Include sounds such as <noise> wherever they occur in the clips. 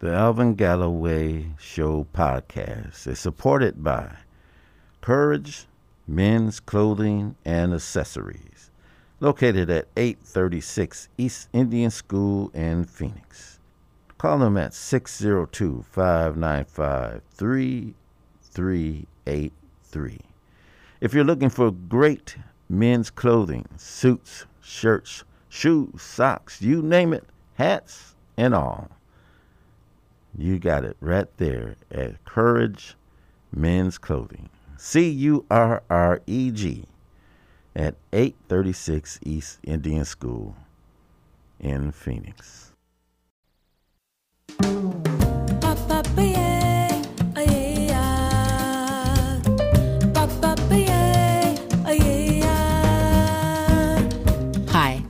The Alvin Galloway Show podcast is supported by Courage Men's Clothing and Accessories, located at 836 East Indian School in Phoenix. Call them at 602 595 3383. If you're looking for great men's clothing, suits, shirts, shoes, socks, you name it, hats, and all. You got it right there at Courage Men's Clothing. C U R R E G at 836 East Indian School in Phoenix. Hi,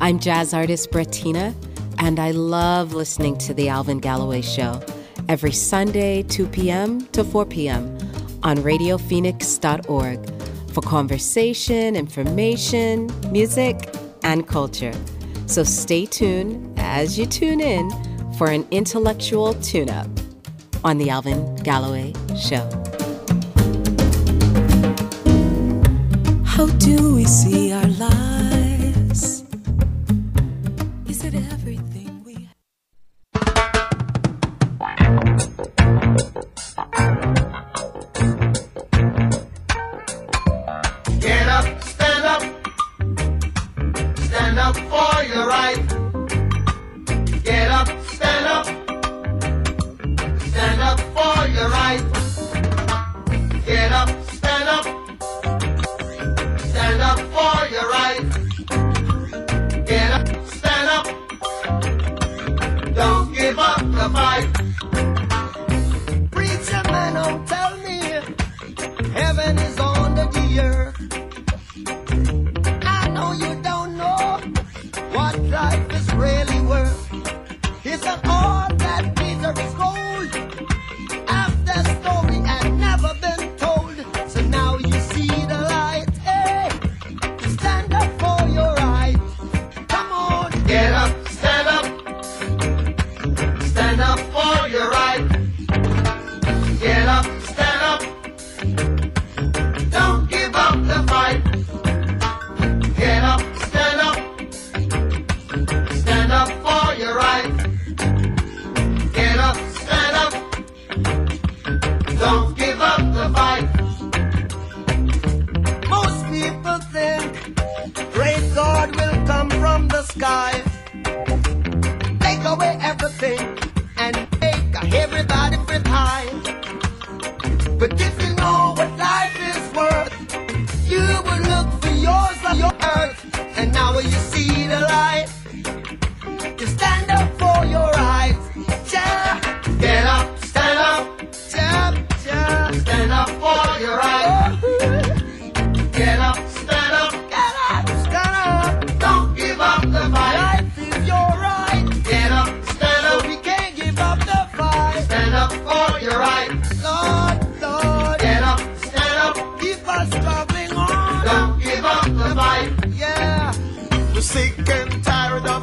I'm jazz artist Brettina, and I love listening to The Alvin Galloway Show every Sunday, 2 p.m. to 4 p.m. on radiophoenix.org for conversation, information, music, and culture. So stay tuned as you tune in for an intellectual tune up on The Alvin Galloway Show. How do we see our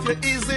tired of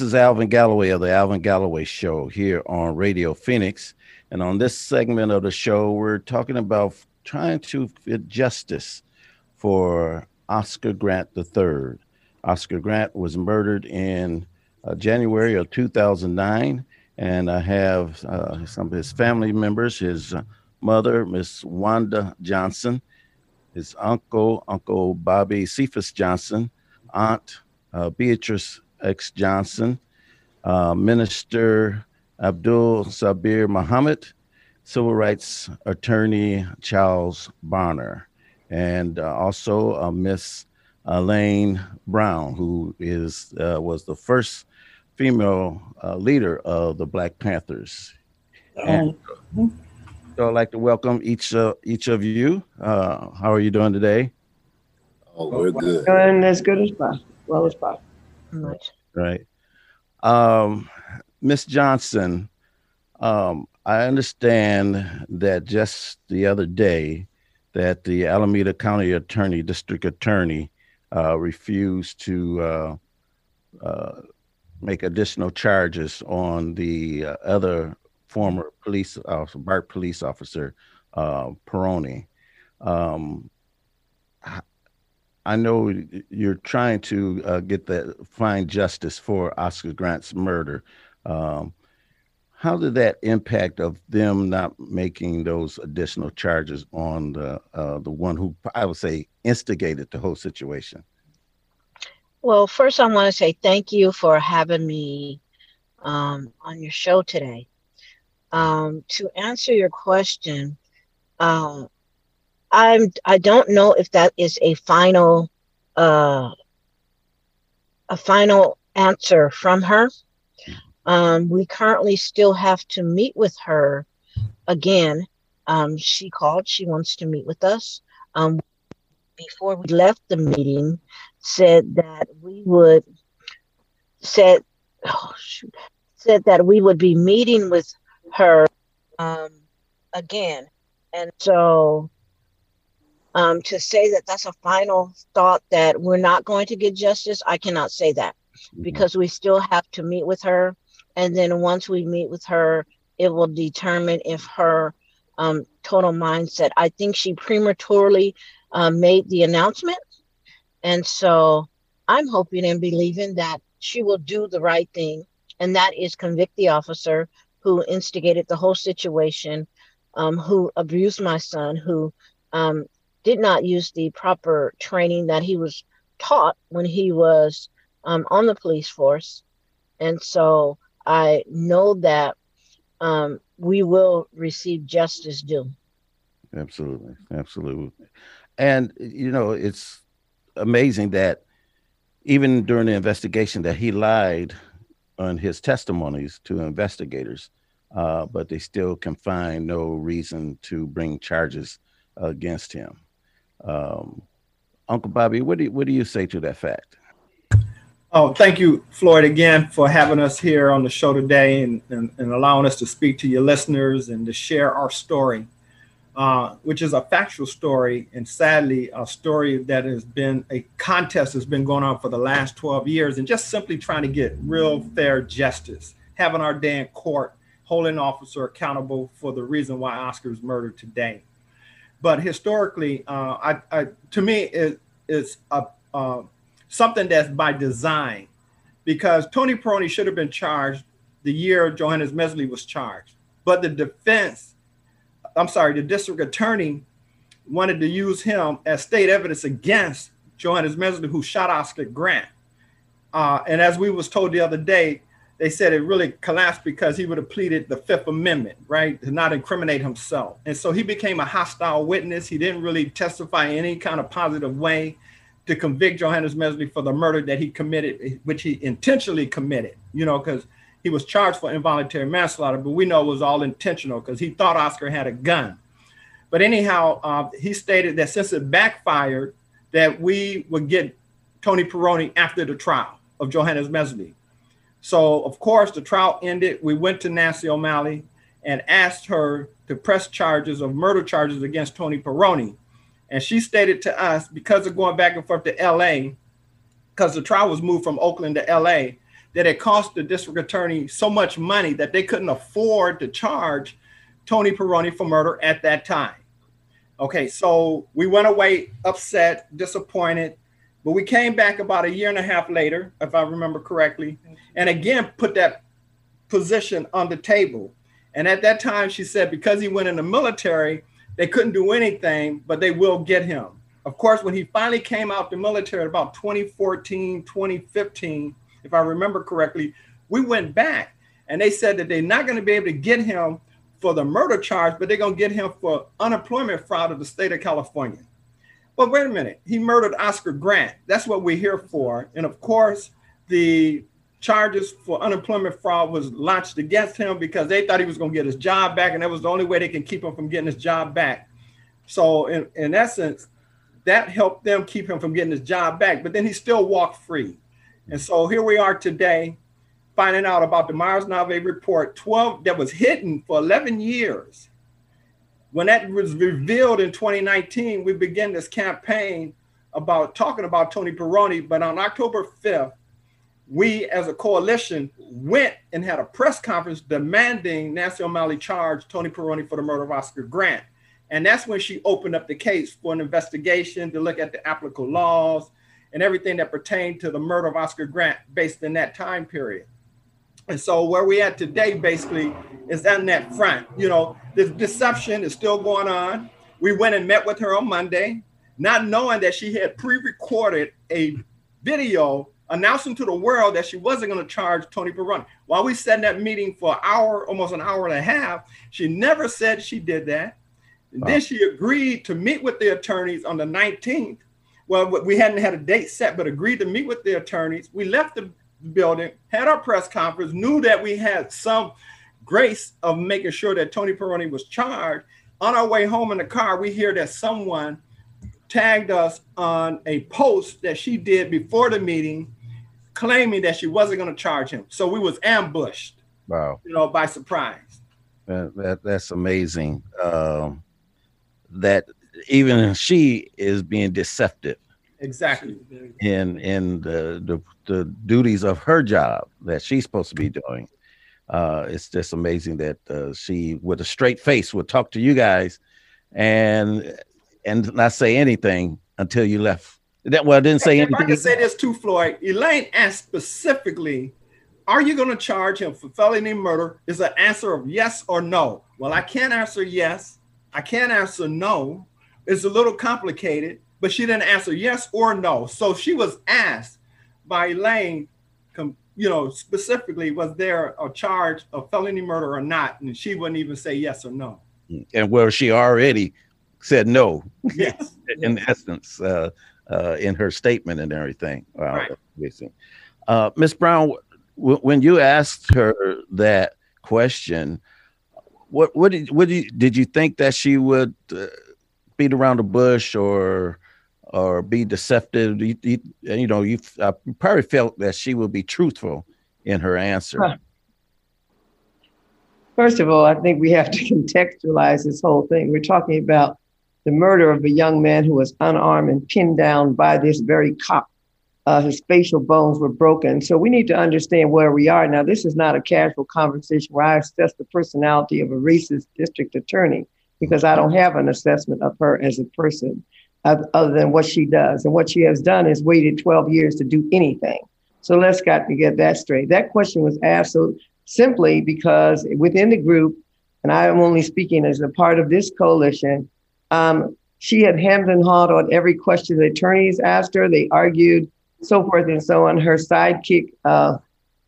This is Alvin Galloway of the Alvin Galloway Show here on Radio Phoenix. And on this segment of the show, we're talking about trying to fit justice for Oscar Grant III. Oscar Grant was murdered in uh, January of 2009, and I have uh, some of his family members. His mother, Miss Wanda Johnson, his uncle, Uncle Bobby Cephas Johnson, aunt uh, Beatrice X Johnson, uh, Minister Abdul Sabur Muhammad, civil rights attorney Charles Bonner, and uh, also uh, Miss Elaine Brown, who is uh, was the first female uh, leader of the Black Panthers. And, so I'd like to welcome each uh, each of you. Uh, how are you doing today? Oh, we're good. Doing as good as possible, well as possible. Much. Right. Um, Miss Johnson, um, I understand that just the other day that the Alameda County Attorney, District Attorney, uh, refused to uh, uh, make additional charges on the uh, other former police officer, BART police officer, uh, Pirone. Um, I know you're trying to uh, get the find justice for Oscar Grant's murder. Um, how did that impact of them not making those additional charges on the uh, the one who I would say instigated the whole situation? Well, first, I want to say thank you for having me um, on your show today. Um, to answer your question, uh, I'm I don't know if that is a final uh, a final answer from her. Um, we currently still have to meet with her again. Um, she called. She wants to meet with us. Um, before we left the meeting, said that we would said oh, shoot, said that we would be meeting with her um, again, and so um, to say that that's a final thought that we're not going to get justice, I cannot say that because we still have to meet with her. And then once we meet with her, it will determine if her um, total mindset. I think she prematurely uh, made the announcement. And so I'm hoping and believing that she will do the right thing, and that is convict the officer who instigated the whole situation, um, who abused my son, who um, did not use the proper training that he was taught when he was um, on the police force. And so I know that um, we will receive justice due. Absolutely. Absolutely. And, you know, it's amazing that even during the investigation that he lied on his testimonies to investigators, uh, but they still can find no reason to bring charges against him. Um, Uncle Bobby, what do you, what do you say to that fact? Oh, thank you, Floyd, again for having us here on the show today and, and, and allowing us to speak to your listeners and to share our story, uh, which is a factual story and sadly a story that has been a contest that's been going on for the last 12 years and just simply trying to get real fair justice, having our day in court, holding an officer accountable for the reason why Oscar was murdered today. But historically, uh, I, I, to me, it, it's a, uh, something that's by design because Tony Pirone should have been charged the year Johannes Mehserle was charged. But the defense, I'm sorry, the district attorney wanted to use him as state evidence against Johannes Mehserle, who shot Oscar Grant. Uh, and as we was told the other day, they said it really collapsed because he would have pleaded the Fifth Amendment, right, to not incriminate himself. And so he became a hostile witness. He didn't really testify in any kind of positive way to convict Johannes Mehserle for the murder that he committed, which he intentionally committed, you know, because he was charged for involuntary manslaughter, but we know it was all intentional because he thought Oscar had a gun. But anyhow, uh, he stated that since it backfired, that we would get Tony Pirone after the trial of Johannes Mehserle. So, of course, the trial ended. We went to Nancy O'Malley and asked her to press charges of murder charges against Tony Pirone. And she stated to us, because of going back and forth to LA, because the trial was moved from Oakland to LA, that it cost the district attorney so much money that they couldn't afford to charge Tony Pirone for murder at that time. Okay, so we went away upset, disappointed, but we came back about a year and a half later, if I remember correctly, and again put that position on the table. And at that time, she said because he went in the military, they couldn't do anything, but they will get him. Of course, when he finally came out the military about 2014, 2015, if I remember correctly, we went back and they said that they're not going to be able to get him for the murder charge, but they're going to get him for unemployment fraud of the state of California. But wait a minute, he murdered Oscar Grant. That's what we're here for. And of course, the charges for unemployment fraud was launched against him because they thought he was going to get his job back, and that was the only way they can keep him from getting his job back. So, in, in essence, that helped them keep him from getting his job back. But then he still walked free. And so here we are today, finding out about the Myers Nave report 12 that was hidden for 11 years. When that was revealed in 2019, we began this campaign about talking about Tony Pirone. But on October 5th, we as a coalition went and had a press conference demanding Nancy O'Malley charge Tony Pirone for the murder of Oscar Grant. And that's when she opened up the case for an investigation to look at the applicable laws and everything that pertained to the murder of Oscar Grant based in that time period. And so where we at today basically is on that front. You know, the deception is still going on. We went and met with her on Monday, not knowing that she had pre-recorded a video announcing to the world that she wasn't going to charge Tony Pirone. While we sat in that meeting for an hour, almost an hour and a half, she never said she did that. And wow. then she agreed to meet with the attorneys on the 19th. Well, we hadn't had a date set, but agreed to meet with the attorneys. We left the building, had our press conference, knew that we had some grace of making sure that Tony Pirone was charged. On our way home in the car, we hear that someone tagged us on a post that she did before the meeting claiming that she wasn't going to charge him. So we was ambushed. Wow. You know, by surprise. That, that that's amazing. Um, that even she is being deceptive. Exactly. In in the, the the duties of her job that she's supposed to be doing. Uh, it's just amazing that uh, she, with a straight face, would talk to you guys, and and not say anything until you left that well, I didn't say if anything. I can say this too, Floyd. Elaine asked specifically, "Are you going to charge him for felony murder?" Is an answer of yes or no. Well, I can't answer yes. I can't answer no. It's a little complicated, but she didn't answer yes or no. So she was asked by Elaine, you know, specifically, was there a charge of felony murder or not? And she wouldn't even say yes or no. And where she already said no. Yes. <laughs> in essence. Uh, uh, in her statement and everything. Wow, right. Uh, Miss Brown, w- when you asked her that question, what what did what did you, did you think that she would uh, beat around the bush or or be deceptive? You, you, you know, you I probably felt that she would be truthful in her answer. First of all, I think we have to <laughs> contextualize this whole thing. We're talking about the murder of a young man who was unarmed and pinned down by this very cop. Uh, his facial bones were broken. So we need to understand where we are. Now, this is not a casual conversation where I assess the personality of a racist district attorney because I don't have an assessment of her as a person other than what she does. And what she has done is waited 12 years to do anything. So let's got to get that straight. That question was asked so simply because within the group, and I am only speaking as a part of this coalition, um, she had hemmed and hawed on every question the attorneys asked her. They argued, so forth and so on. Her sidekick, uh,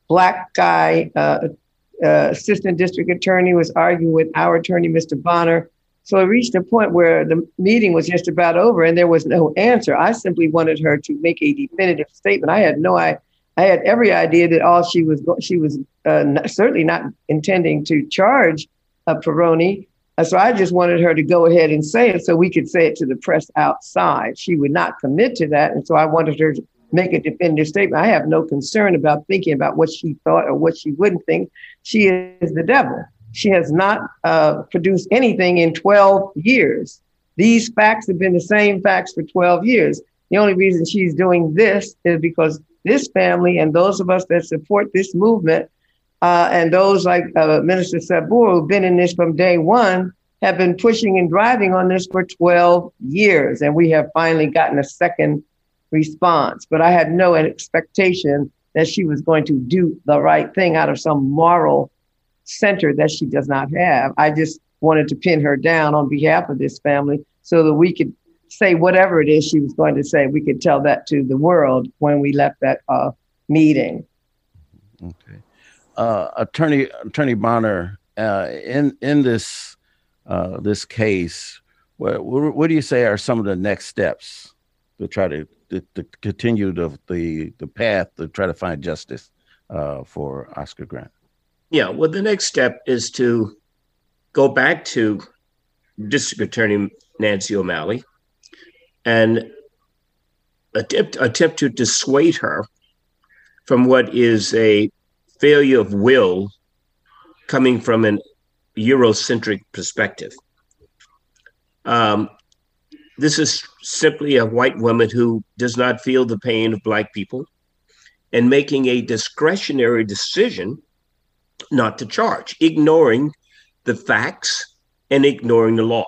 black guy, uh, uh, assistant district attorney, was arguing with our attorney, Mr. Bonner. So it reached a point where the meeting was just about over and there was no answer. I simply wanted her to make a definitive statement. I had no I, I had every idea that all she was she was uh, certainly not intending to charge uh, Pirone. Uh, so I just wanted her to go ahead and say it so we could say it to the press outside. She would not commit to that. And so I wanted her to make a definitive statement. I have no concern about thinking about what she thought or what she wouldn't think. She is the devil. She has not uh, produced anything in 12 years. These facts have been the same facts for 12 years. The only reason she's doing this is because this family and those of us that support this movement uh, and those like uh, Minister Sabur, who've been in this from day one, have been pushing and driving on this for 12 years. And we have finally gotten a second response. But I had no expectation that she was going to do the right thing out of some moral center that she does not have. I just wanted to pin her down on behalf of this family so that we could say whatever it is she was going to say. We could tell that to the world when we left that uh, meeting. Okay. Uh, Attorney Attorney Bonner, uh, in in this uh, this case, what, what do you say are some of the next steps to try to, to, to continue the, the the path to try to find justice uh, for Oscar Grant? Yeah, well, the next step is to go back to District Attorney Nancy O'Malley and attempt attempt to dissuade her from what is a failure of will coming from an Eurocentric perspective. Um, this is simply a white woman who does not feel the pain of Black people and making a discretionary decision not to charge, ignoring the facts and ignoring the law.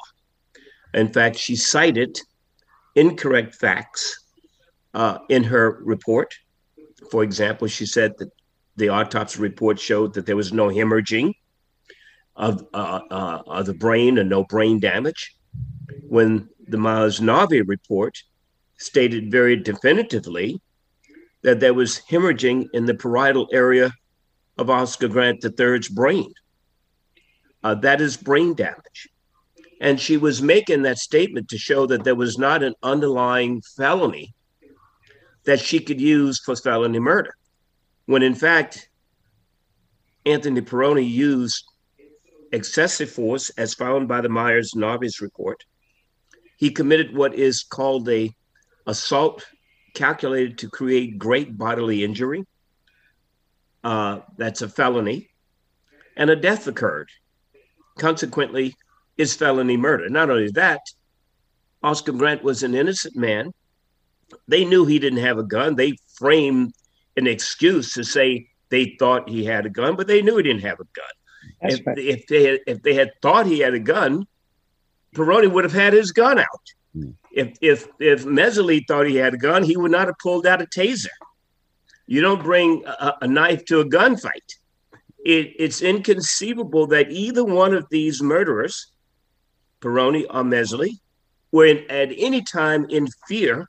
In fact, she cited incorrect facts uh, in her report. For example, she said that the autopsy report showed that there was no hemorrhaging of, uh, uh, of the brain and no brain damage, when the Myers Nave report stated very definitively that there was hemorrhaging in the parietal area of Oscar Grant III's brain. Uh, that is brain damage. And she was making that statement to show that there was not an underlying felony that she could use for felony murder, when in fact, Anthony Pirone used excessive force as found by the Myers Nave's report. He committed what is called a assault calculated to create great bodily injury. Uh, that's a felony. And a death occurred. Consequently, is felony murder. Not only that, Oscar Grant was an innocent man. They knew he didn't have a gun. They framed an excuse to say they thought he had a gun, but they knew he didn't have a gun. If, right. if, they had, if they had thought he had a gun, Pirone would have had his gun out. Mm. If if if Mehserle thought he had a gun, he would not have pulled out a taser. You don't bring a, a knife to a gunfight. It, it's inconceivable that either one of these murderers, Pirone or Mehserle, were in, at any time in fear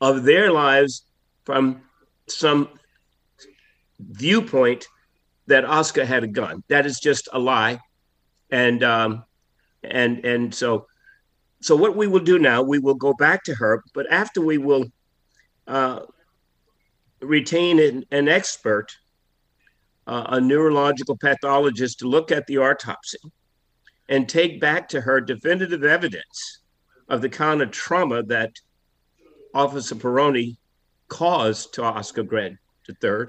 of their lives from some viewpoint that Oscar had a gun. That is just a lie, and um, and and so so what we will do now, we will go back to her, but after we will uh, retain an, an expert, uh, a neurological pathologist, to look at the autopsy and take back to her definitive evidence of the kind of trauma that Officer Pirone caused to Oscar Grant III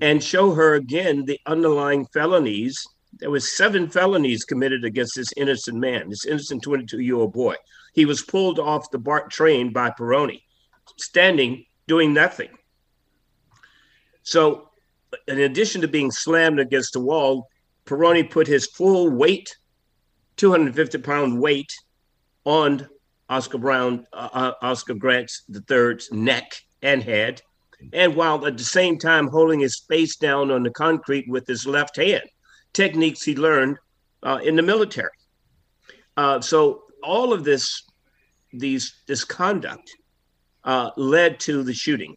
and show her again the underlying felonies. There was seven felonies committed against this innocent man, this innocent 22-year-old boy. He was pulled off the BART train by Pirone, standing, doing nothing. So, in addition to being slammed against the wall, Pirone put his full weight, 250 pound weight, on Oscar Brown, uh, uh Oscar Grant III's neck and head, and while at the same time holding his face down on the concrete with his left hand, techniques he learned uh, in the military. Uh, so all of this, these this conduct uh, led to the shooting.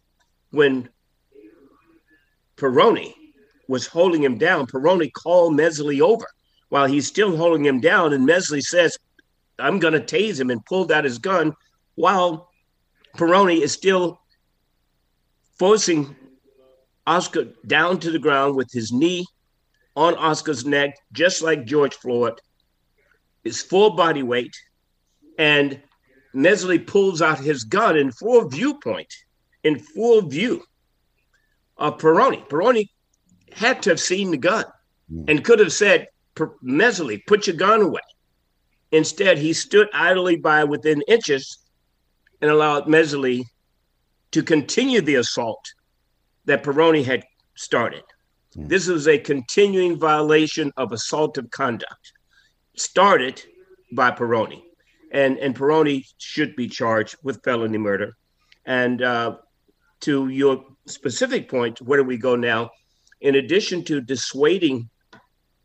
When Pirone was holding him down, Pirone called Mehserle over while he's still holding him down, and Mehserle says, "I'm going to tase him," and pulled out his gun while Pirone is still forcing Oscar down to the ground with his knee on Oscar's neck, just like George Floyd, his full body weight. And Mehserle pulls out his gun in full viewpoint, in full view of Pirone. Pirone had to have seen the gun mm. and could have said, Mehserle, put your gun away. Instead, he stood idly by within inches and allowed Mehserle to continue the assault that Pirone had started. Mm. This was a continuing violation of assaultive conduct, started by Pirone. And, and Pirone should be charged with felony murder. And uh, to your specific point, where do we go now? In addition to dissuading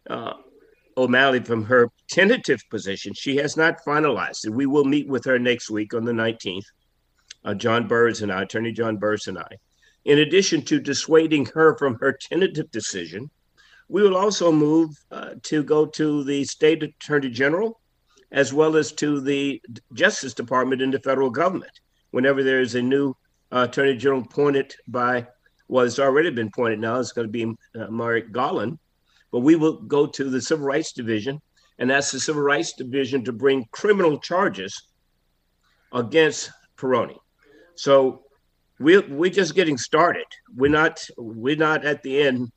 uh, O'Malley from her tentative position. She has not finalized it. We will meet with her next week on the 19th, uh, John Burris and I, Attorney John Burris and I. In addition to dissuading her from her tentative decision, we will also move uh, to go to the state attorney general as well as to the Justice Department in the federal government. Whenever there is a new uh, attorney general appointed by, it's already been appointed now, it's going to be uh, Merrick Garland. But we will go to the Civil Rights Division and ask the Civil Rights Division to bring criminal charges against Pirone. So we're, we're just getting started. We're not, we're not at the end,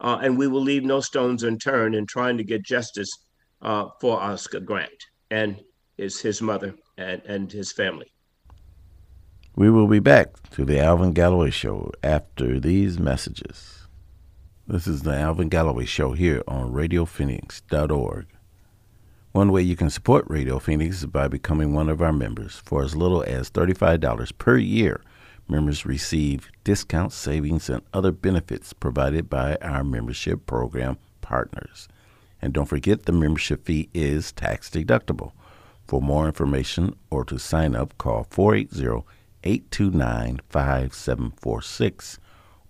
uh, and we will leave no stones unturned in trying to get justice uh, for Oscar Grant and his, his mother and, and his family. We will be back to the Alvin Galloway Show after these messages. This is the Alvin Galloway Show here on RadioPhoenix.org. One way you can support Radio Phoenix is by becoming one of our members. For as little as $35 per year, members receive discount savings and other benefits provided by our membership program partners. And don't forget the membership fee is tax deductible. For more information or to sign up, call 480 829 5746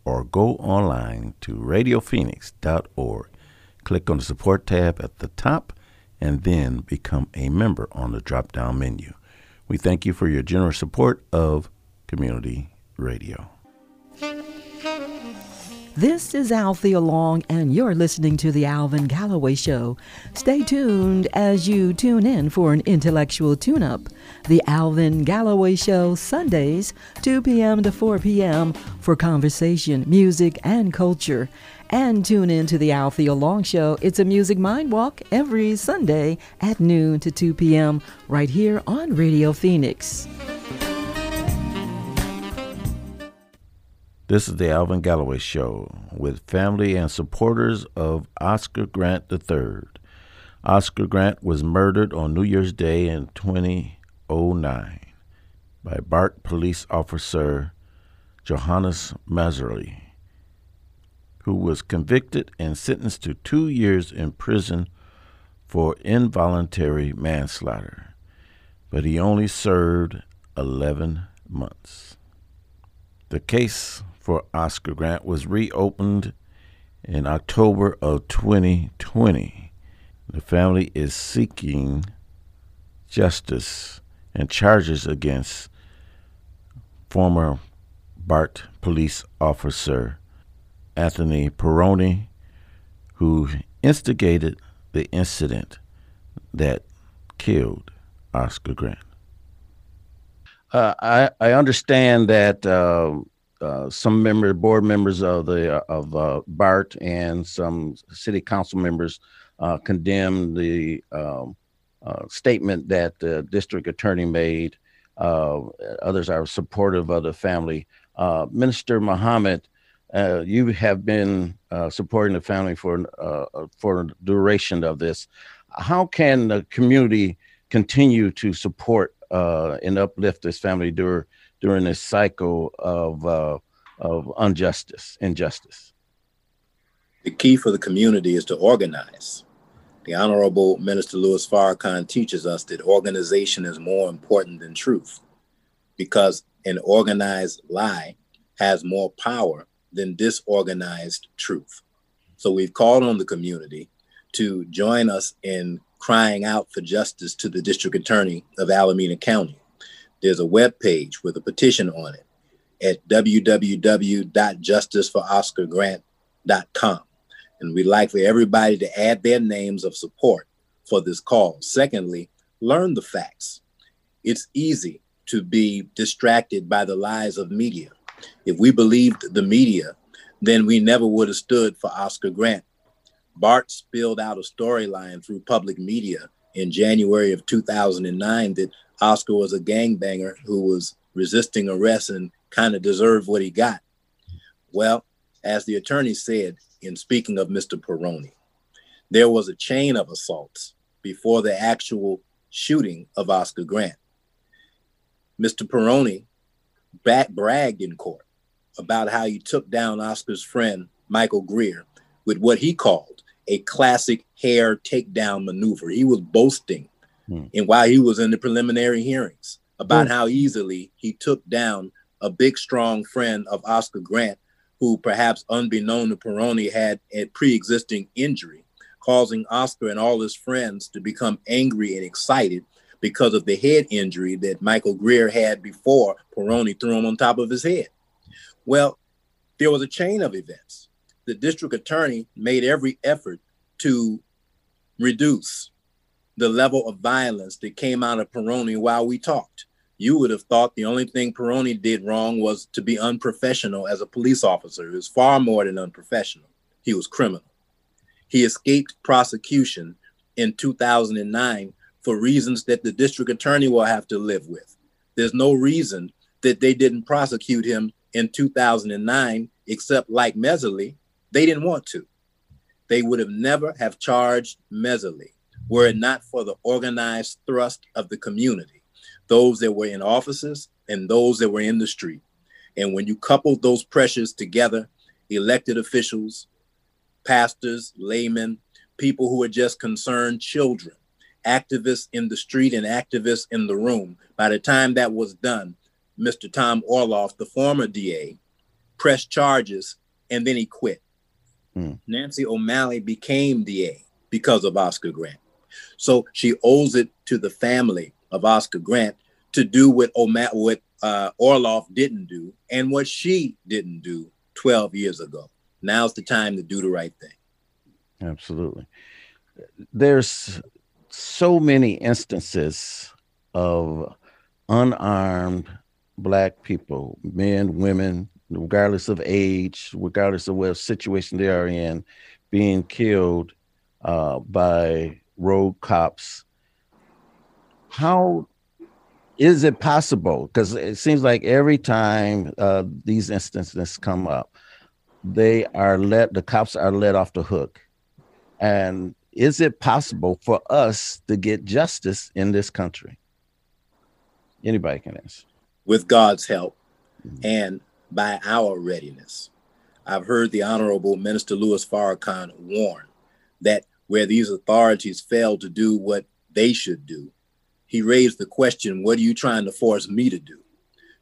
or go online to radiophoenix.org. Click on the support tab at the top and then become a member on the drop down menu. We thank you for your generous support of community radio. This is Althea Long, and you're listening to The Alvin Galloway Show. Stay tuned as you tune in for an intellectual tune up. The Alvin Galloway Show, Sundays, 2 p.m. to 4 p.m., for conversation, music, and culture. And tune in to The Althea Long Show. It's a music mind walk every Sunday at noon to 2 p.m., right here on Radio Phoenix. This is the Alvin Galloway Show with family and supporters of Oscar Grant III. Oscar Grant was murdered on New Year's Day in 2009 by BART police officer Johannes Mehserle, who was convicted and sentenced to two years in prison for involuntary manslaughter, but he only served 11 months. The case for Oscar Grant was reopened in October of 2020. The family is seeking justice and charges against former BART police officer Anthony Pirone, who instigated the incident that killed Oscar Grant. Uh, I, I understand that uh, uh, some member board members of the of uh, BART and some city council members uh, condemned the um, uh, statement that the district attorney made. Uh, others are supportive of the family. Uh, Minister Muhammad, uh, you have been supporting the family for for the duration of this. How can the community continue to support and uplift this family during during this cycle of uh, of injustice, injustice. The key for the community is to organize. The Honorable Minister Louis Farrakhan teaches us that organization is more important than truth because an organized lie has more power than disorganized truth. So we've called on the community to join us in crying out for justice to the district attorney of Alameda County there's a web page with a petition on it at www.justiceforoscargrant.com. And we'd like for everybody to add their names of support for this call. Secondly, learn the facts. It's easy to be distracted by the lies of media. If we believed the media, then we never would have stood for Oscar Grant. Bart spilled out a storyline through public media in January of 2009 that Oscar was a gangbanger who was resisting arrest and kind of deserved what he got. Well, as the attorney said in speaking of Mr. Pirone. there was a chain of assaults before the actual shooting of Oscar Grant. Mr. Pirone back bragged in court about how he took down Oscar's friend Michael Greer with what he called a classic hair takedown maneuver. He was boasting, hmm. and while he was in the preliminary hearings about hmm. how easily he took down a big, strong friend of Oscar Grant, who perhaps unbeknown to Pirone had a pre-existing injury, causing Oscar and all his friends to become angry and excited because of the head injury that Michael Greer had before Pirone threw him on top of his head. Well, there was a chain of events. The district attorney made every effort to reduce the level of violence that came out of Pirone while we talked. You would have thought the only thing Pirone did wrong was to be unprofessional as a police officer. He was far more than unprofessional. He was criminal. He escaped prosecution in 2009 for reasons that the district attorney will have to live with. There's no reason that they didn't prosecute him in 2009, except like Mehserle, they didn't want to. They would have never have charged Mehserle were it not for the organized thrust of the community, those that were in offices and those that were in the street. And when you couple those pressures together, elected officials, pastors, laymen, people who are just concerned children, activists in the street and activists in the room. By the time that was done, Mr. Tom Orloff, the former DA, pressed charges and then he quit. Hmm. Nancy O'Malley became DA because of Oscar Grant. So she owes it to the family of Oscar Grant to do what, O'Ma- what uh, Orloff didn't do and what she didn't do 12 years ago. Now's the time to do the right thing. Absolutely. There's so many instances of unarmed black people, men, women, regardless of age, regardless of what situation they are in, being killed uh, by road cops. How is it possible? Because it seems like every time uh, these instances come up, they are let the cops are let off the hook, and is it possible for us to get justice in this country? Anybody can answer. With God's help mm-hmm. and by our readiness. I've heard the Honorable Minister Louis Farrakhan warn that where these authorities fail to do what they should do, he raised the question what are you trying to force me to do?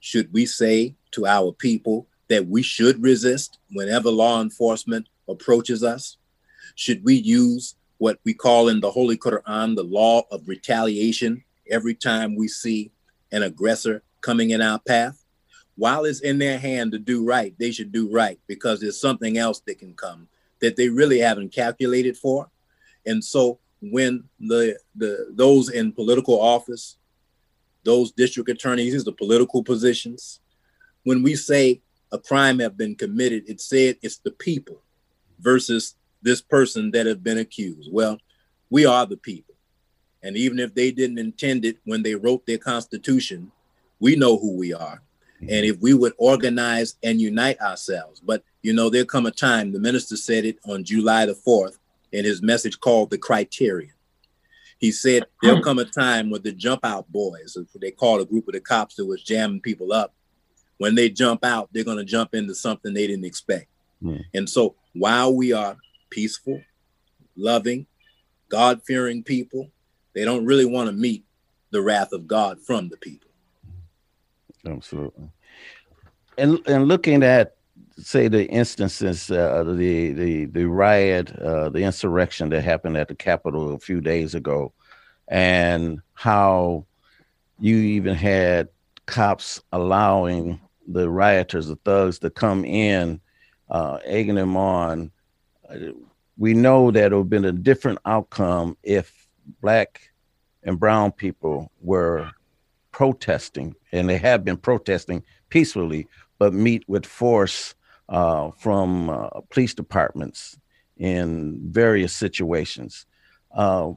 Should we say to our people that we should resist whenever law enforcement approaches us? Should we use what we call in the Holy Quran the law of retaliation every time we see an aggressor coming in our path. While it's in their hand to do right, they should do right because there's something else that can come that they really haven't calculated for. And so when the the those in political office, those district attorneys, these are political positions, when we say a crime have been committed, it said it's the people versus this person that have been accused. Well, we are the people. And even if they didn't intend it when they wrote their constitution, we know who we are. And if we would organize and unite ourselves, but you know, there come a time, the minister said it on July the 4th in his message called the criterion. He said there'll come a time when the jump out boys, they called a group of the cops that was jamming people up, when they jump out, they're going to jump into something they didn't expect. Mm. And so while we are peaceful, loving, God fearing people. They don't really want to meet the wrath of God from the people. Absolutely. And and looking at say the instances, uh, the the the riot, uh, the insurrection that happened at the Capitol a few days ago, and how you even had cops allowing the rioters, the thugs, to come in, uh, egging them on. We know that it would have been a different outcome if black and brown people were protesting, and they have been protesting peacefully, but meet with force uh, from uh, police departments in various situations. Uh,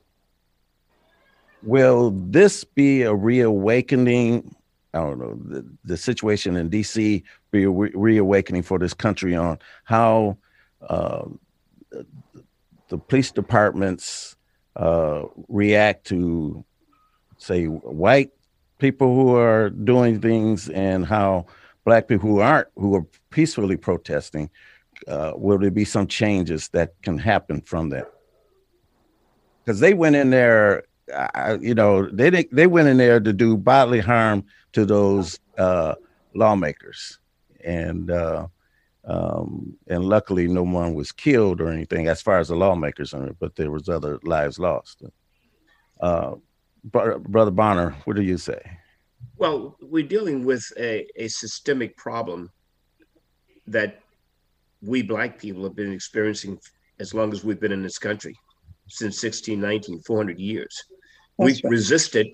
will this be a reawakening? I don't know, the, the situation in DC be a re- reawakening for this country on how uh, the police departments uh, react to, say, white people who are doing things and how black people who aren't, who are peacefully protesting, uh, will there be some changes that can happen from that? because they went in there. Uh, you know, they didn't- they went in there to do bodily harm to those uh, lawmakers, and uh, um, and luckily no one was killed or anything as far as the lawmakers, are, but there was other lives lost. Uh, Brother Bonner, what do you say? Well, we're dealing with a, a systemic problem that we black people have been experiencing as long as we've been in this country since 1619, 400 years. We've resisted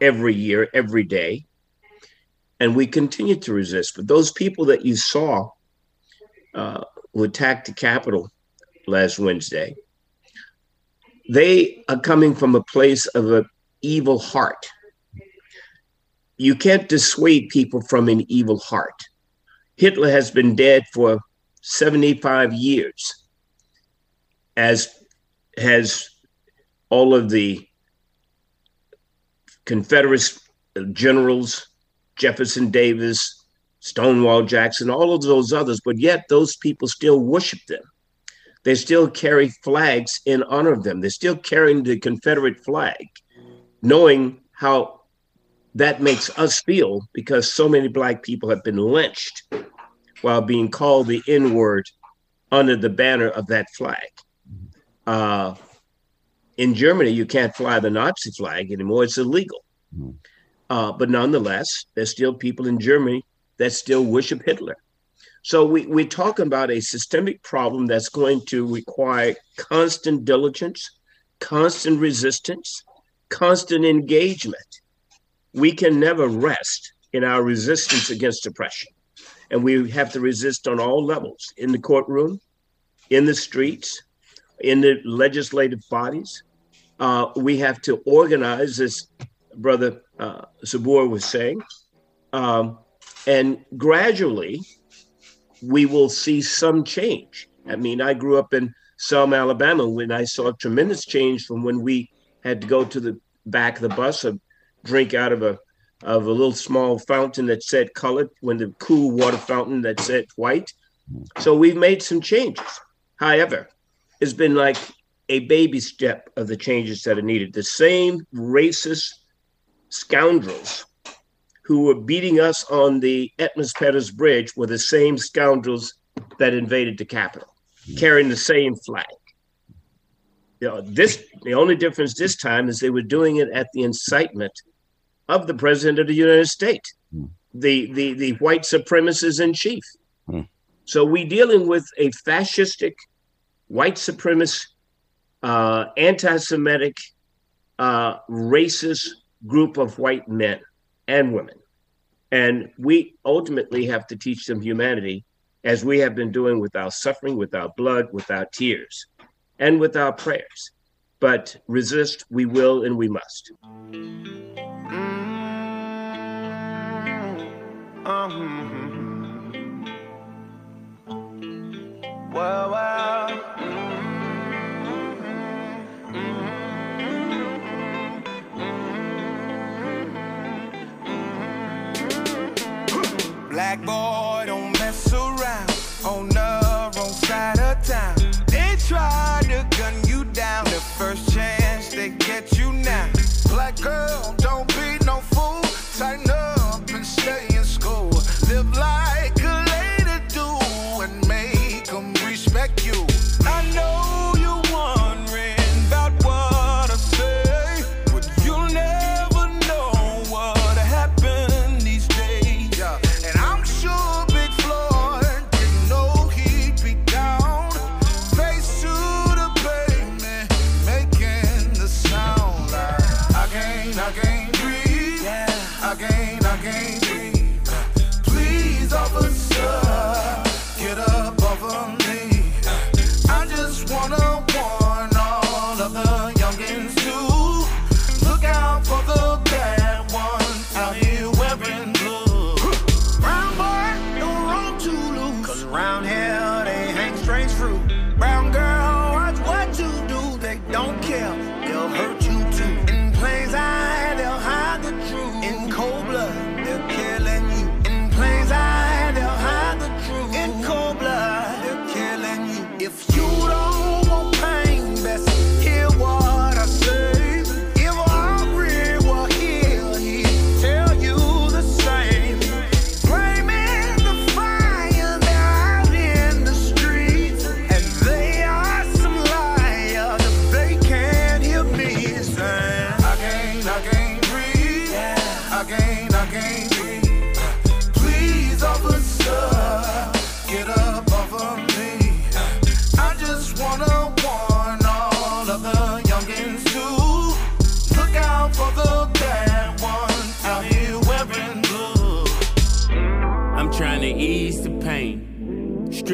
every year, every day, and we continue to resist. But those people that you saw uh, who attacked the Capitol last Wednesday, they are coming from a place of an evil heart. You can't dissuade people from an evil heart. Hitler has been dead for 75 years, as has all of the Confederate generals, Jefferson Davis, Stonewall Jackson, all of those others, but yet those people still worship them. They still carry flags in honor of them. They're still carrying the Confederate flag, knowing how that makes us feel because so many Black people have been lynched while being called the N word under the banner of that flag. Uh, in Germany, you can't fly the Nazi flag anymore, it's illegal. Uh, but nonetheless, there's still people in Germany that still worship Hitler. So we, we're talking about a systemic problem that's going to require constant diligence, constant resistance, constant engagement. We can never rest in our resistance against oppression. And we have to resist on all levels in the courtroom, in the streets, in the legislative bodies. Uh, we have to organize, as Brother uh, Sabur was saying, um, and gradually we will see some change. I mean, I grew up in Selma, Alabama, when I saw tremendous change from when we had to go to the back of the bus or drink out of a of a little small fountain that said colored, when the cool water fountain that said white. So we've made some changes. However, it's been like a baby step of the changes that are needed. The same racist scoundrels who were beating us on the Edmund Pettus Bridge were the same scoundrels that invaded the Capitol, hmm. carrying the same flag. You know, this the only difference this time is they were doing it at the incitement of the President of the United States, the the the white supremacist in chief. So we're dealing with a fascistic, white supremacist, uh, anti-Semitic, uh, racist group of white men and women. And we ultimately have to teach them humanity as we have been doing with our suffering, with our blood, with our tears, and with our prayers. But resist, we will and we must. Well. Black boy,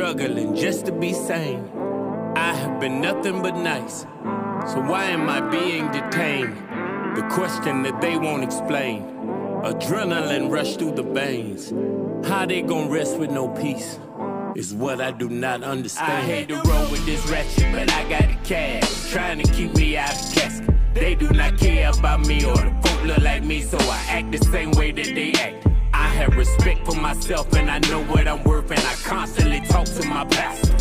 struggling just to be sane. I have been nothing but nice, so why am I being detained? The question that they won't explain. Adrenaline rush through the veins. How they gon' rest with no peace? Is what I do not understand. I hate to roll with this ratchet, but I got the cash. Trying to keep me out of casket. They do not care about me or the folk look like me, so I act the same way that they act. Have respect for myself and I know what I'm worth, and I constantly talk to my pastor.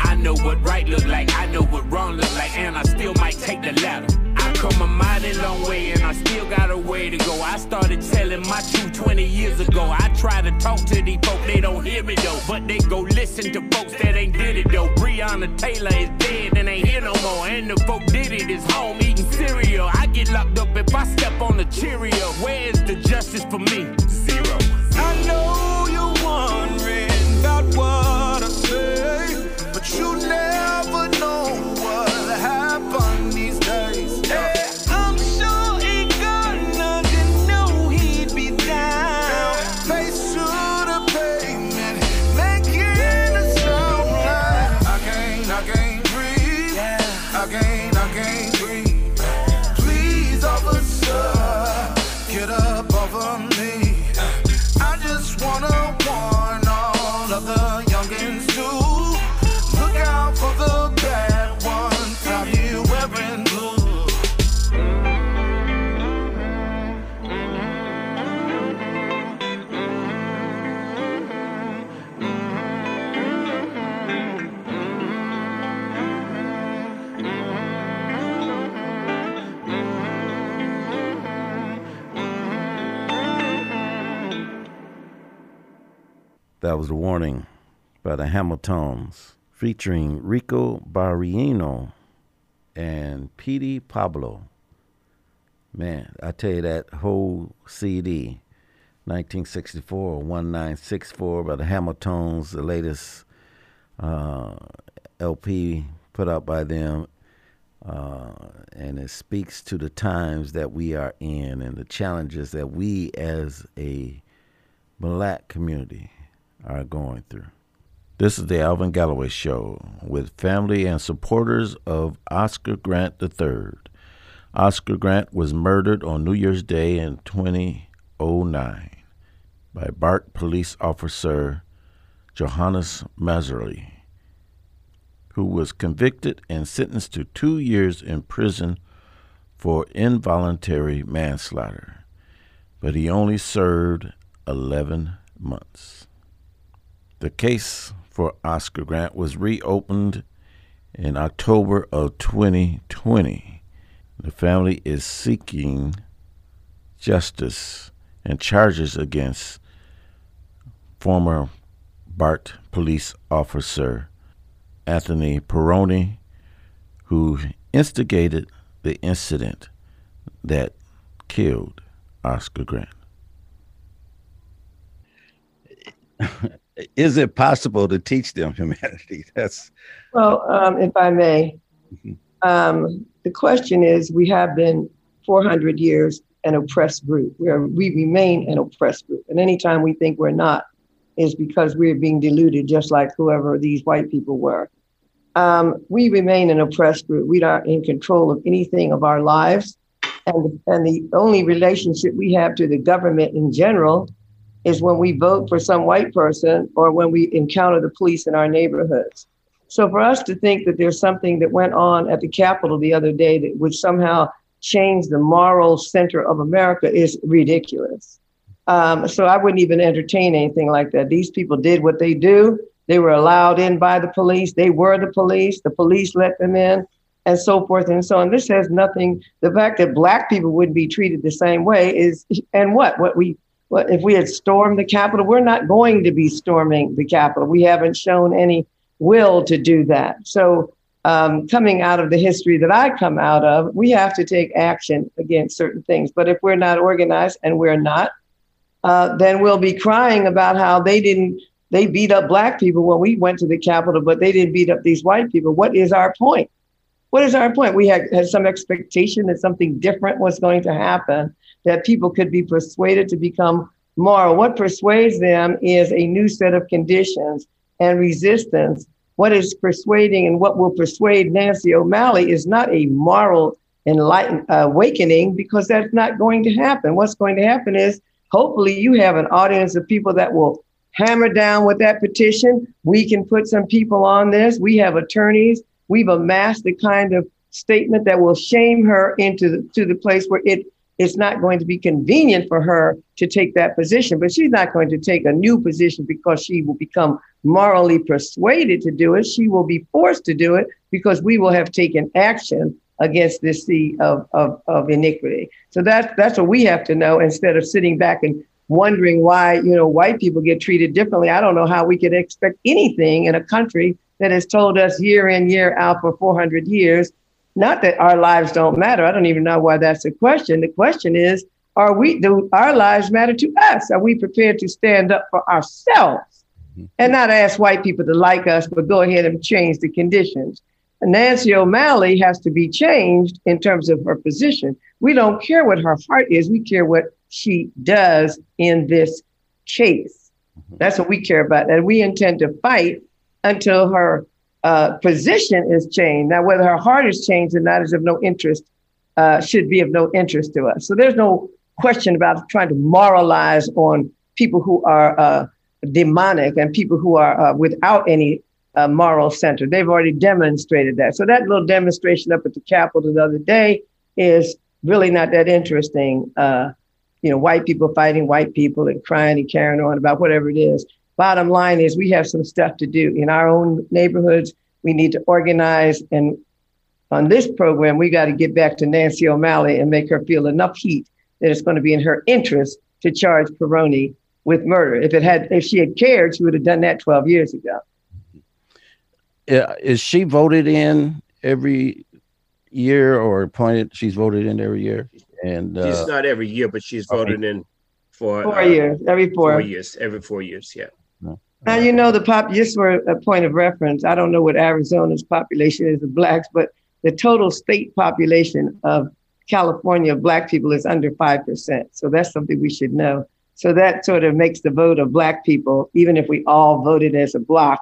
I know what right look like, I know what wrong look like, and I still might take the latter. Come a mighty long way and I still got a way to go. I started telling my truth 20 years ago. I try to talk to these folk, they don't hear me though. But they go listen to folks that ain't did it though. Breonna Taylor is dead and ain't here no more. And the folk did it is home eating cereal. I get locked up if I step on the Cheerio. Where's the justice for me? Zero. I know That was the warning by the Hamiltons, featuring Rico Barrino and Petey Pablo. Man, I tell you that whole CD, 1964 or 1964 by the Hamiltons, the latest uh, LP put out by them, uh, and it speaks to the times that we are in and the challenges that we as a black community are going through. This is the Alvin Galloway Show with family and supporters of Oscar Grant III. Oscar Grant was murdered on New Year's Day in 2009 by BART police officer Johannes Mehserle, who was convicted and sentenced to two years in prison for involuntary manslaughter, but he only served 11 months. The case for Oscar Grant was reopened in October of 2020. The family is seeking justice and charges against former BART police officer Anthony Pirone, who instigated the incident that killed Oscar Grant. <laughs> Is it possible to teach them humanity? <laughs> That's Well, um, if I may, um, the question is we have been 400 years an oppressed group. We, are, we remain an oppressed group. And anytime we think we're not, is because we're being deluded, just like whoever these white people were. Um, we remain an oppressed group. We are in control of anything of our lives. And, and the only relationship we have to the government in general is when we vote for some white person or when we encounter the police in our neighborhoods. So for us to think that there's something that went on at the Capitol the other day that would somehow change the moral center of America is ridiculous. Um, so I wouldn't even entertain anything like that. These people did what they do. They were allowed in by the police. They were the police. The police let them in, and so forth and so on. This has nothing. The fact that black people wouldn't be treated the same way is, and what what we what if we had stormed the Capitol? We're not going to be storming the Capitol. We haven't shown any will to do that. So um, coming out of the history that I come out of, we have to take action against certain things. But if we're not organized, and we're not, uh, then we'll be crying about how they didn't they beat up black people when we went to the Capitol, but they didn't beat up these white people. What is our point? What is our point? We had, had some expectation that something different was going to happen, that people could be persuaded to become moral. What persuades them is a new set of conditions and resistance. What is persuading and what will persuade Nancy O'Malley is not a moral enlighten, uh, awakening because that's not going to happen. What's going to happen is hopefully you have an audience of people that will hammer down with that petition. We can put some people on this. We have attorneys. We've amassed the kind of statement that will shame her into the, to the place where it it's not going to be convenient for her to take that position, but she's not going to take a new position because she will become morally persuaded to do it. She will be forced to do it because we will have taken action against this sea of, of, of iniquity. So that's that's what we have to know instead of sitting back and wondering why you know white people get treated differently. I don't know how we could expect anything in a country that has told us year in year out for 400 years not that our lives don't matter. I don't even know why that's a question. The question is, are we do our lives matter to us? Are we prepared to stand up for ourselves mm-hmm. and not ask white people to like us, but go ahead and change the conditions? Nancy O'Malley has to be changed in terms of her position. We don't care what her heart is, we care what she does in this case. Mm-hmm. That's what we care about. And we intend to fight until her uh, position is changed. Now, whether her heart is changed or not is of no interest, uh, should be of no interest to us. So there's no question about trying to moralize on people who are uh, demonic and people who are uh, without any uh, moral center. They've already demonstrated that. So that little demonstration up at the Capitol the other day is really not that interesting. Uh, you know, white people fighting white people and crying and carrying on about whatever it is. Bottom line is we have some stuff to do in our own neighborhoods. We need to organize. And on this program, we got to get back to Nancy O'Malley and make her feel enough heat that it's going to be in her interest to charge Pirone with murder. If it had, if she had cared, she would have done that 12 years ago. Yeah, is she voted in every year or appointed? She's voted in every year, and uh, She's not every year, but she's okay. voted in for Four uh, years, every four. Four years, every four years. Yeah. Now, you know, the pop, just for a point of reference, I don't know what Arizona's population is of blacks, but the total state population of California black people is under 5%. So that's something we should know. So that sort of makes the vote of black people, even if we all voted as a block,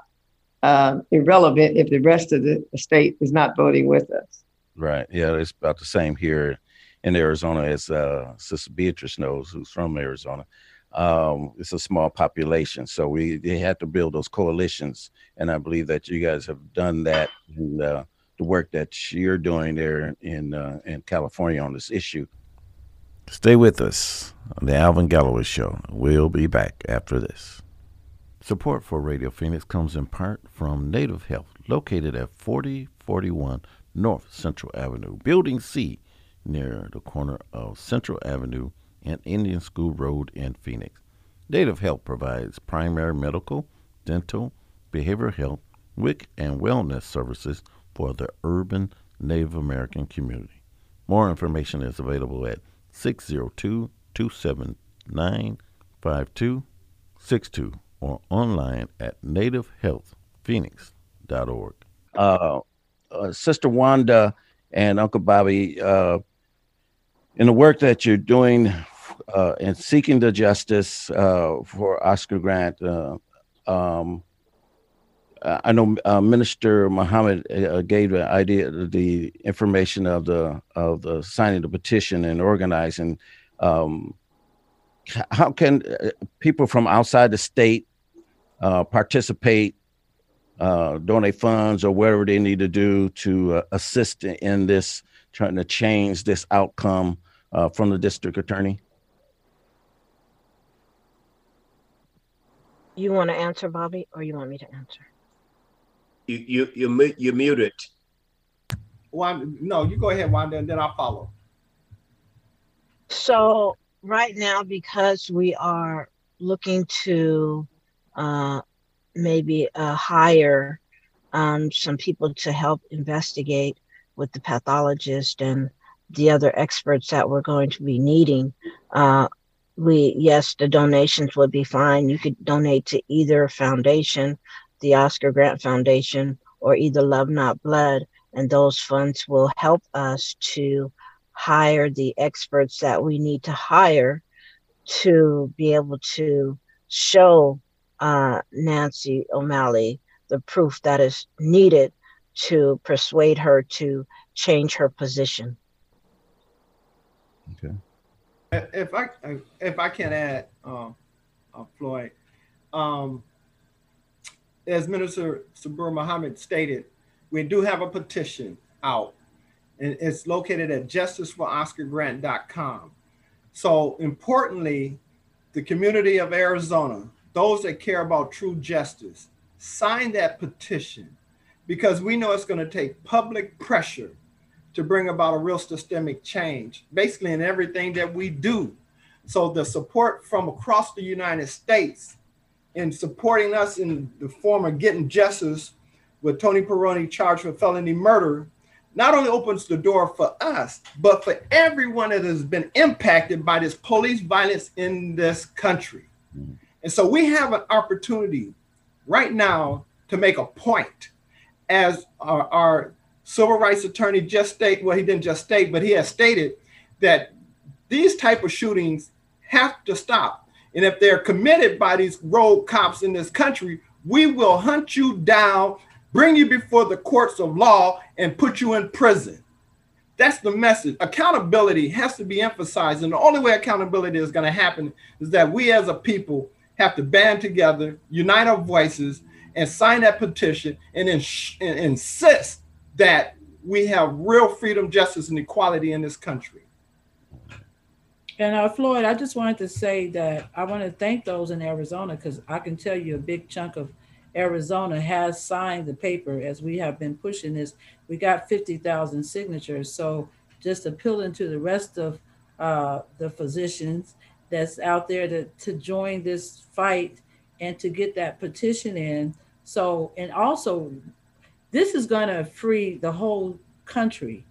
uh, irrelevant if the rest of the state is not voting with us. Right. Yeah, it's about the same here in Arizona as uh, Sister Beatrice knows, who's from Arizona. Um, it's a small population, so we they had to build those coalitions, and I believe that you guys have done that in uh, the work that you're doing there in uh, in California on this issue. Stay with us on the Alvin Galloway Show. We'll be back after this. Support for Radio Phoenix comes in part from Native Health, located at 4041 North Central Avenue, Building C, near the corner of Central Avenue and Indian School Road in Phoenix. Native Health provides primary medical, dental, behavioral health, WIC, and wellness services for the urban Native American community. More information is available at 602 279 5262 or online at nativehealthphoenix.org. Uh, uh, Sister Wanda and Uncle Bobby, uh, in the work that you're doing uh, in seeking the justice uh, for Oscar Grant, uh, um, I know uh, Minister Muhammad uh, gave the idea, the information of the of the signing the petition and organizing. Um, how can uh, people from outside the state participate, donate funds, or whatever they need to do to assist in this, trying to change this outcome from the district attorney? You want to answer, Bobby, or you want me to answer? You you you mu- you muted. Wanda, no, you go ahead, Wanda, and then I'll follow. So right now, because we are looking to uh, maybe uh, hire um, some people to help investigate with the pathologist and the other experts that we're going to be needing. Uh, we yes, the donations would be fine. You could donate to either foundation, the Oscar Grant Foundation, or either Love Not Blood, and those funds will help us to hire the experts that we need to hire to be able to show uh, Nancy O'Malley the proof that is needed to persuade her to change her position. Okay. If I if I can add, um, uh, Floyd, um, as Minister Sabur Muhammad stated, we do have a petition out, and it's located at justiceforoscargrant.com. So importantly, the community of Arizona, those that care about true justice, sign that petition because we know it's going to take public pressure to bring about a real systemic change, basically in everything that we do. So the support from across the United States in supporting us in the form of getting justice with Tony Pirone charged with felony murder not only opens the door for us, but for everyone that has been impacted by this police violence in this country. And so we have an opportunity right now to make a point as our, our civil rights attorney just state well he didn't just state but he has stated that these type of shootings have to stop. And if they're committed by these rogue cops in this country we will hunt you down bring you before the courts of law and put you in prison. That's the message. Accountability has to be emphasized and the only way accountability is going to happen is that we as a people have to band together unite our voices and sign that petition and, ins- and insist that we have real freedom, justice, and equality in this country. And uh, Floyd, I just wanted to say that I want to thank those in Arizona because I can tell you a big chunk of Arizona has signed the paper as we have been pushing this. We got 50,000 signatures. So just appealing to the rest of uh, the physicians that's out there to, to join this fight and to get that petition in. So, and also, this is going to free the whole country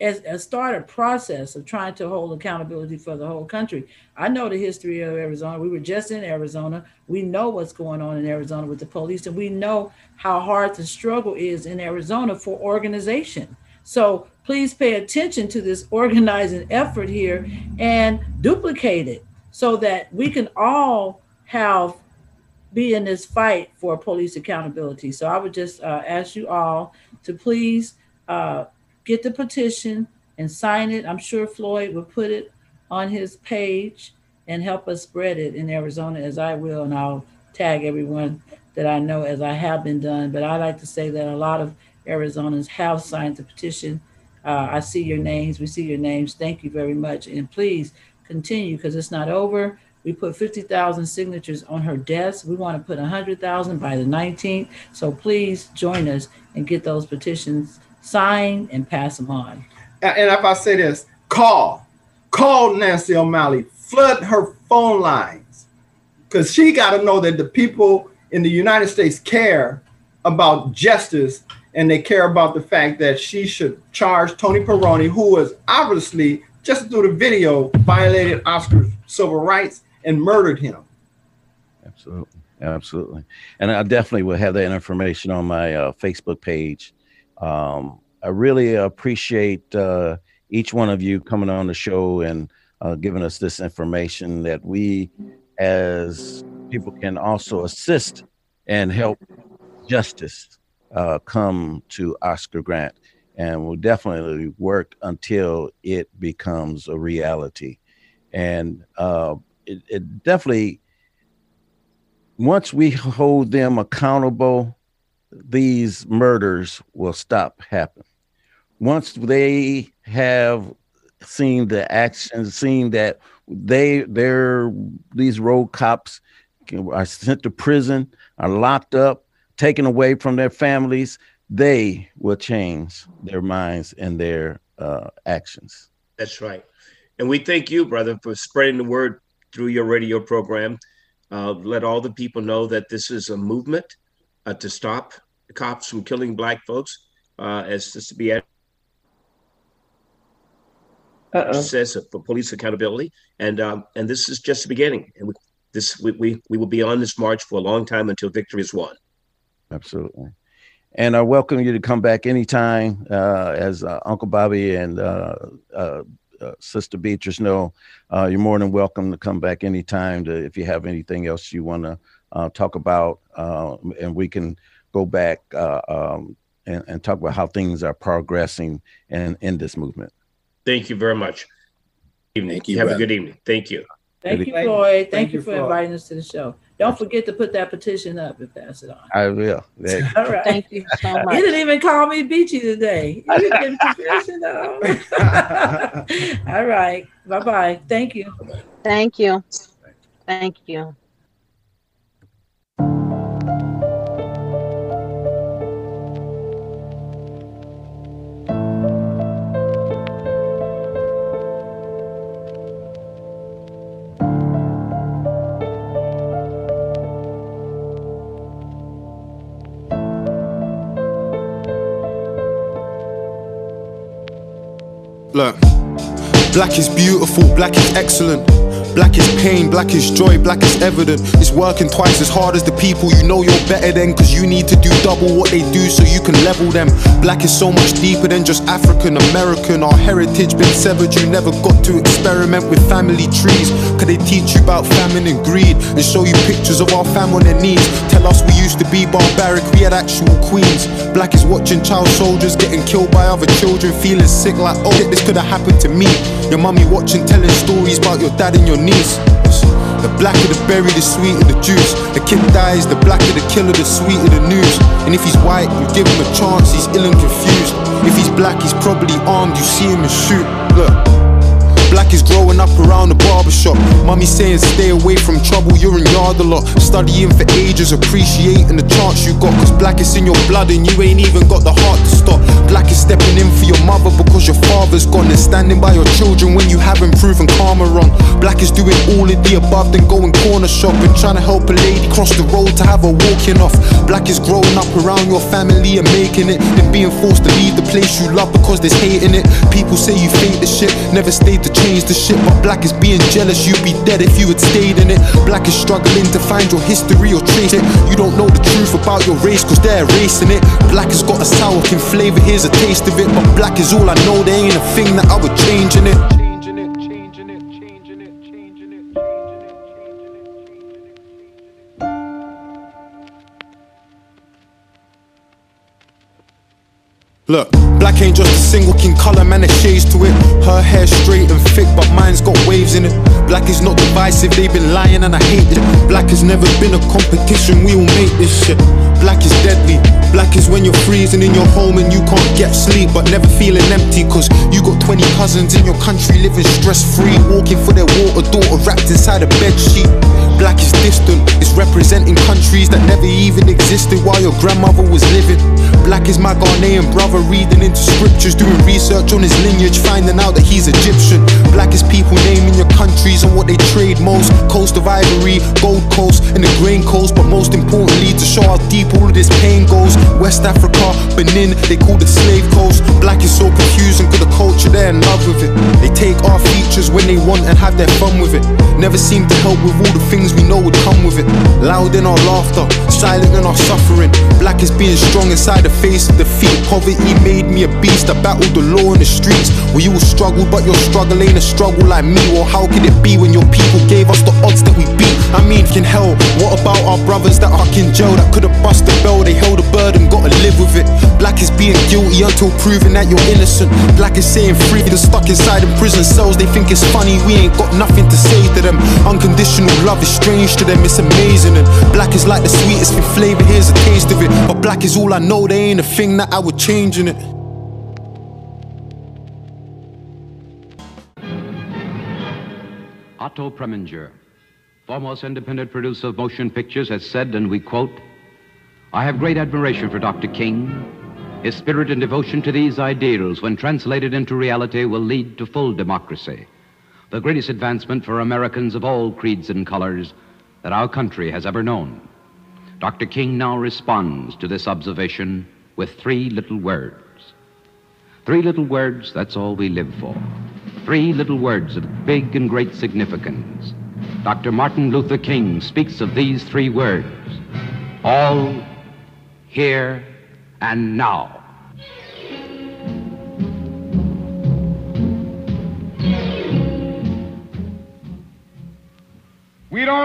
as, as start a process of trying to hold accountability for the whole country. I know the history of Arizona. We were just in Arizona. We know what's going on in Arizona with the police, and we know how hard the struggle is in Arizona for organization. So please pay attention to this organizing effort here and duplicate it so that we can all have be in this fight for police accountability. So I would just uh, ask you all to please uh, get the petition and sign it. I'm sure Floyd will put it on his page and help us spread it in Arizona as I will, and I'll tag everyone that I know as I have been done. But I like to say that a lot of Arizonans have signed the petition. Uh, I see your names. We see your names. Thank you very much. And please continue because it's not over. We put 50,000 signatures on her desk. We want to put 100,000 by the 19th. So please join us and get those petitions signed and pass them on. And if I say this, call, call Nancy O'Malley, flood her phone lines, because she got to know that the people in the United States care about justice and they care about the fact that she should charge Tony Pirone, who was obviously just through the video violated Oscar's civil rights and murdered him. Absolutely. Absolutely. And I definitely will have that information on my uh, Facebook page. Um, I really appreciate uh, each one of you coming on the show and uh, giving us this information that we, as people, can also assist and help justice uh, come to Oscar Grant. And we'll definitely work until it becomes a reality. And uh, it, it definitely once we hold them accountable these murders will stop happening once they have seen the actions seen that they they're these road cops are sent to prison are locked up taken away from their families they will change their minds and their uh, actions That's right. And we thank you, brother, for spreading the word through your radio program. Uh, let all the people know that this is a movement uh, to stop cops from killing black folks, uh, as this to be says for police accountability, and um, and this is just the beginning. And we, this we, we we will be on this march for a long time until victory is won. Absolutely. and I welcome you to come back anytime. Uh, as uh, Uncle Bobby and uh, uh, Sister Beatrice know, uh, you're more than welcome to come back anytime to, if you have anything else you want to uh, talk about, uh, and we can go back uh, um, and, and talk about how things are progressing in, in this movement. Thank you very much. Evening. Thank you, Have a good evening. Thank you. Thank you, Thank- Floyd. Thank, thank you you, for Floyd. inviting us to the show. Don't forget to put that petition up and pass it on. I will. There- All right. Thank you so much. <laughs> You didn't even call me Beachy today. You didn't give permission, though. <laughs> <laughs> All right. Bye bye. Thank you. Thank you. Thank you. Look, black is beautiful, black is excellent. Black is pain, black is joy, black is evident. It's working twice as hard as the people you know you're better than. Cause you need to do double what they do so you can level them. Black is so much deeper than just African American. Our heritage been severed, you never got to experiment with family trees. Could they teach you about famine and greed and show you pictures of our fam on their knees? Tell us we used to be barbaric, we had actual queens. Black is watching child soldiers getting killed by other children, feeling sick like, oh, this could have happened to me. Your mummy watching, telling stories about your dad and your niece. The blacker the berry, the sweeter the juice. The kid dies, the blacker the killer, the sweeter the news. And if he's white, you give him a chance, he's ill and confused. If he's black, he's probably armed, you see him and shoot. Look. Black is growing up around the barbershop. Mummy saying stay away from trouble, you're in yard a lot. Studying for ages, appreciating the chance you got. Cause black is in your blood and you ain't even got the heart to stop. Black is stepping in for your mother because your father's gone. And standing by your children when you haven't proven karma wrong. Black is doing all of the above, then going corner shopping. Trying to help a lady cross the road to have her walking off. Black is growing up around your family and making it. Then being forced to leave the place you love because there's hate in it. People say you fake the shit, never stayed to change the shit. But black is being jealous, you'd be dead if you had stayed in it. Black is struggling to find your history or trace it. You don't know the truth about your race cause they're erasing it. Black has got a sour can flavor, here's a taste of it. But black is all I know, there ain't a thing that I would change in it. Look, black ain't just a single king color, man, there's shades to it. Her hair straight and thick, but mine's got waves in it. Black is not divisive, they've been lying and I hate it. Black has never been a competition, we all make this shit. Black is deadly. Black is when you're freezing in your home and you can't get sleep, but never feeling empty. Cause you got 20 cousins in your country living stress free, walking for their water daughter wrapped inside a bed sheet. Black is distant, it's representing countries that never even existed while your grandmother was living. Black is my Ghanaian brother reading into scriptures, doing research on his lineage, finding out that he's Egyptian. Black is people naming your countries and what they trade most. Coast of Ivory, Gold Coast, and the Grain Coast. But most importantly, to show how deep all of this pain goes. West Africa, Benin, they call the slave coast. Black is so confusing, cause the culture they're in love with it. They take our features when they want and have their fun with it. Never seem to help with all the things we know would come with it. Loud in our laughter, silent in our suffering. Black is being strong inside the face of defeat. Poverty made me a beast. I battled the law in the streets. We all struggle, but your struggle ain't a struggle like me. Or how could it be when your people gave us the odds that we beat? I mean, can hell, what about our brothers that are in jail that could have bust the bell? They held a burden, gotta live with it. Black is being guilty until proven that you're innocent. Black is saying free, they're stuck inside in prison cells. They think it's funny, we ain't got nothing to say to them. Unconditional love is strange to them, it's amazing. And black is like the sweetest in flavor, here's a taste of it. But black is all I know, there ain't a thing that I would change in it. Otto Preminger, foremost independent producer of motion pictures, has said, and we quote, I have great admiration for Dr. King. His spirit and devotion to these ideals, when translated into reality, will lead to full democracy, the greatest advancement for Americans of all creeds and colors that our country has ever known. Dr. King now responds to this observation with three little words. Three little words, that's all we live for. Three little words of big and great significance. Dr. Martin Luther King speaks of these three words all, here, And now,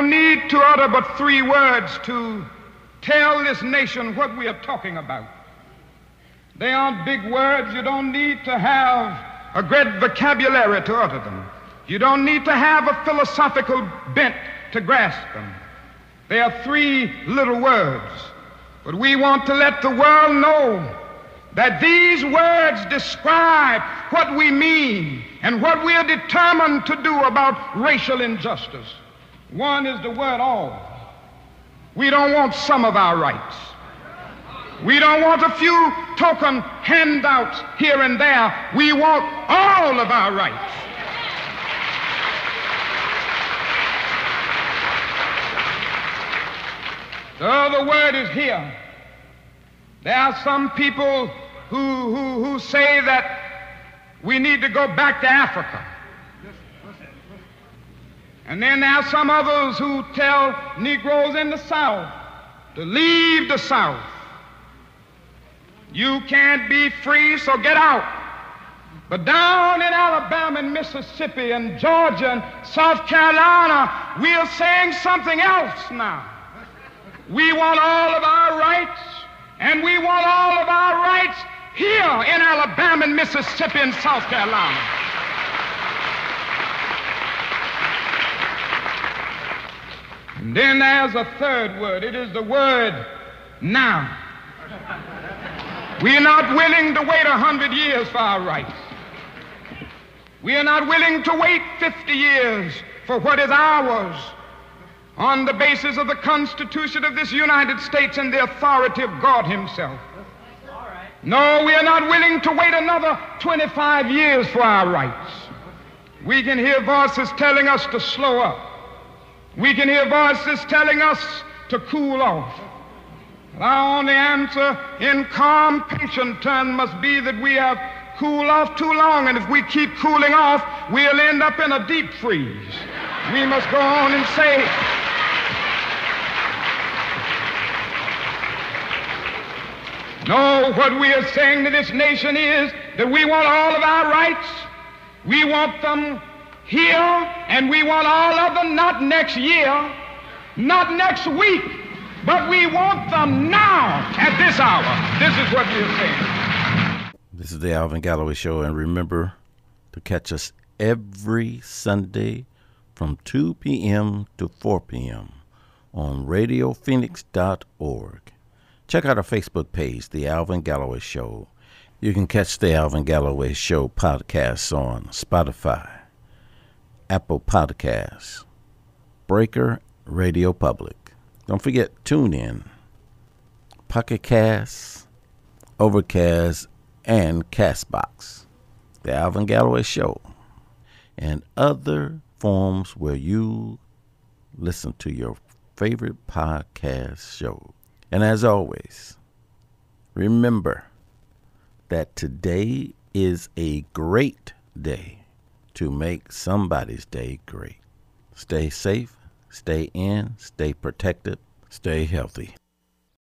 need to utter but three words to tell this nation what we are talking about. They aren't big words. You don't need to have a great vocabulary to utter them. You don't need to have a philosophical bent to grasp them. They are three little words. But we want to let the world know that these words describe what we mean and what we are determined to do about racial injustice. One is the word all. We don't want some of our rights. We don't want a few token handouts here and there. We want all of our rights. The other word is here. There are some people who, who, who say that we need to go back to Africa. And then there are some others who tell Negroes in the South to leave the South. You can't be free, so get out. But down in Alabama and Mississippi and Georgia and South Carolina, we are saying something else now. We want all of our rights, and we want all of our rights here in Alabama and Mississippi and South Carolina. Then there's a third word. It is the word now. We are not willing to wait a hundred years for our rights. We are not willing to wait 50 years for what is ours on the basis of the Constitution of this United States and the authority of God Himself. No, we are not willing to wait another 25 years for our rights. We can hear voices telling us to slow up. We can hear voices telling us to cool off. Our only answer in calm, patient turn must be that we have cooled off too long, and if we keep cooling off, we'll end up in a deep freeze. We must go on and say, No, what we are saying to this nation is that we want all of our rights. We want them here, and we want all of them not next year, not next week, but we want them now at this hour. This is what we are saying. This is the Alvin Galloway Show, and remember to catch us every Sunday from 2 p.m. to 4 p.m. on RadioPhoenix.org. Check out our Facebook page, The Alvin Galloway Show. You can catch the Alvin Galloway Show podcasts on Spotify, Apple Podcasts, Breaker, Radio Public. Don't forget, tune in, Pocket Casts, Overcast, and Castbox. The Alvin Galloway Show, and other forms where you listen to your favorite podcast show. And as always, remember that today is a great day to make somebody's day great. Stay safe, stay in, stay protected, stay healthy.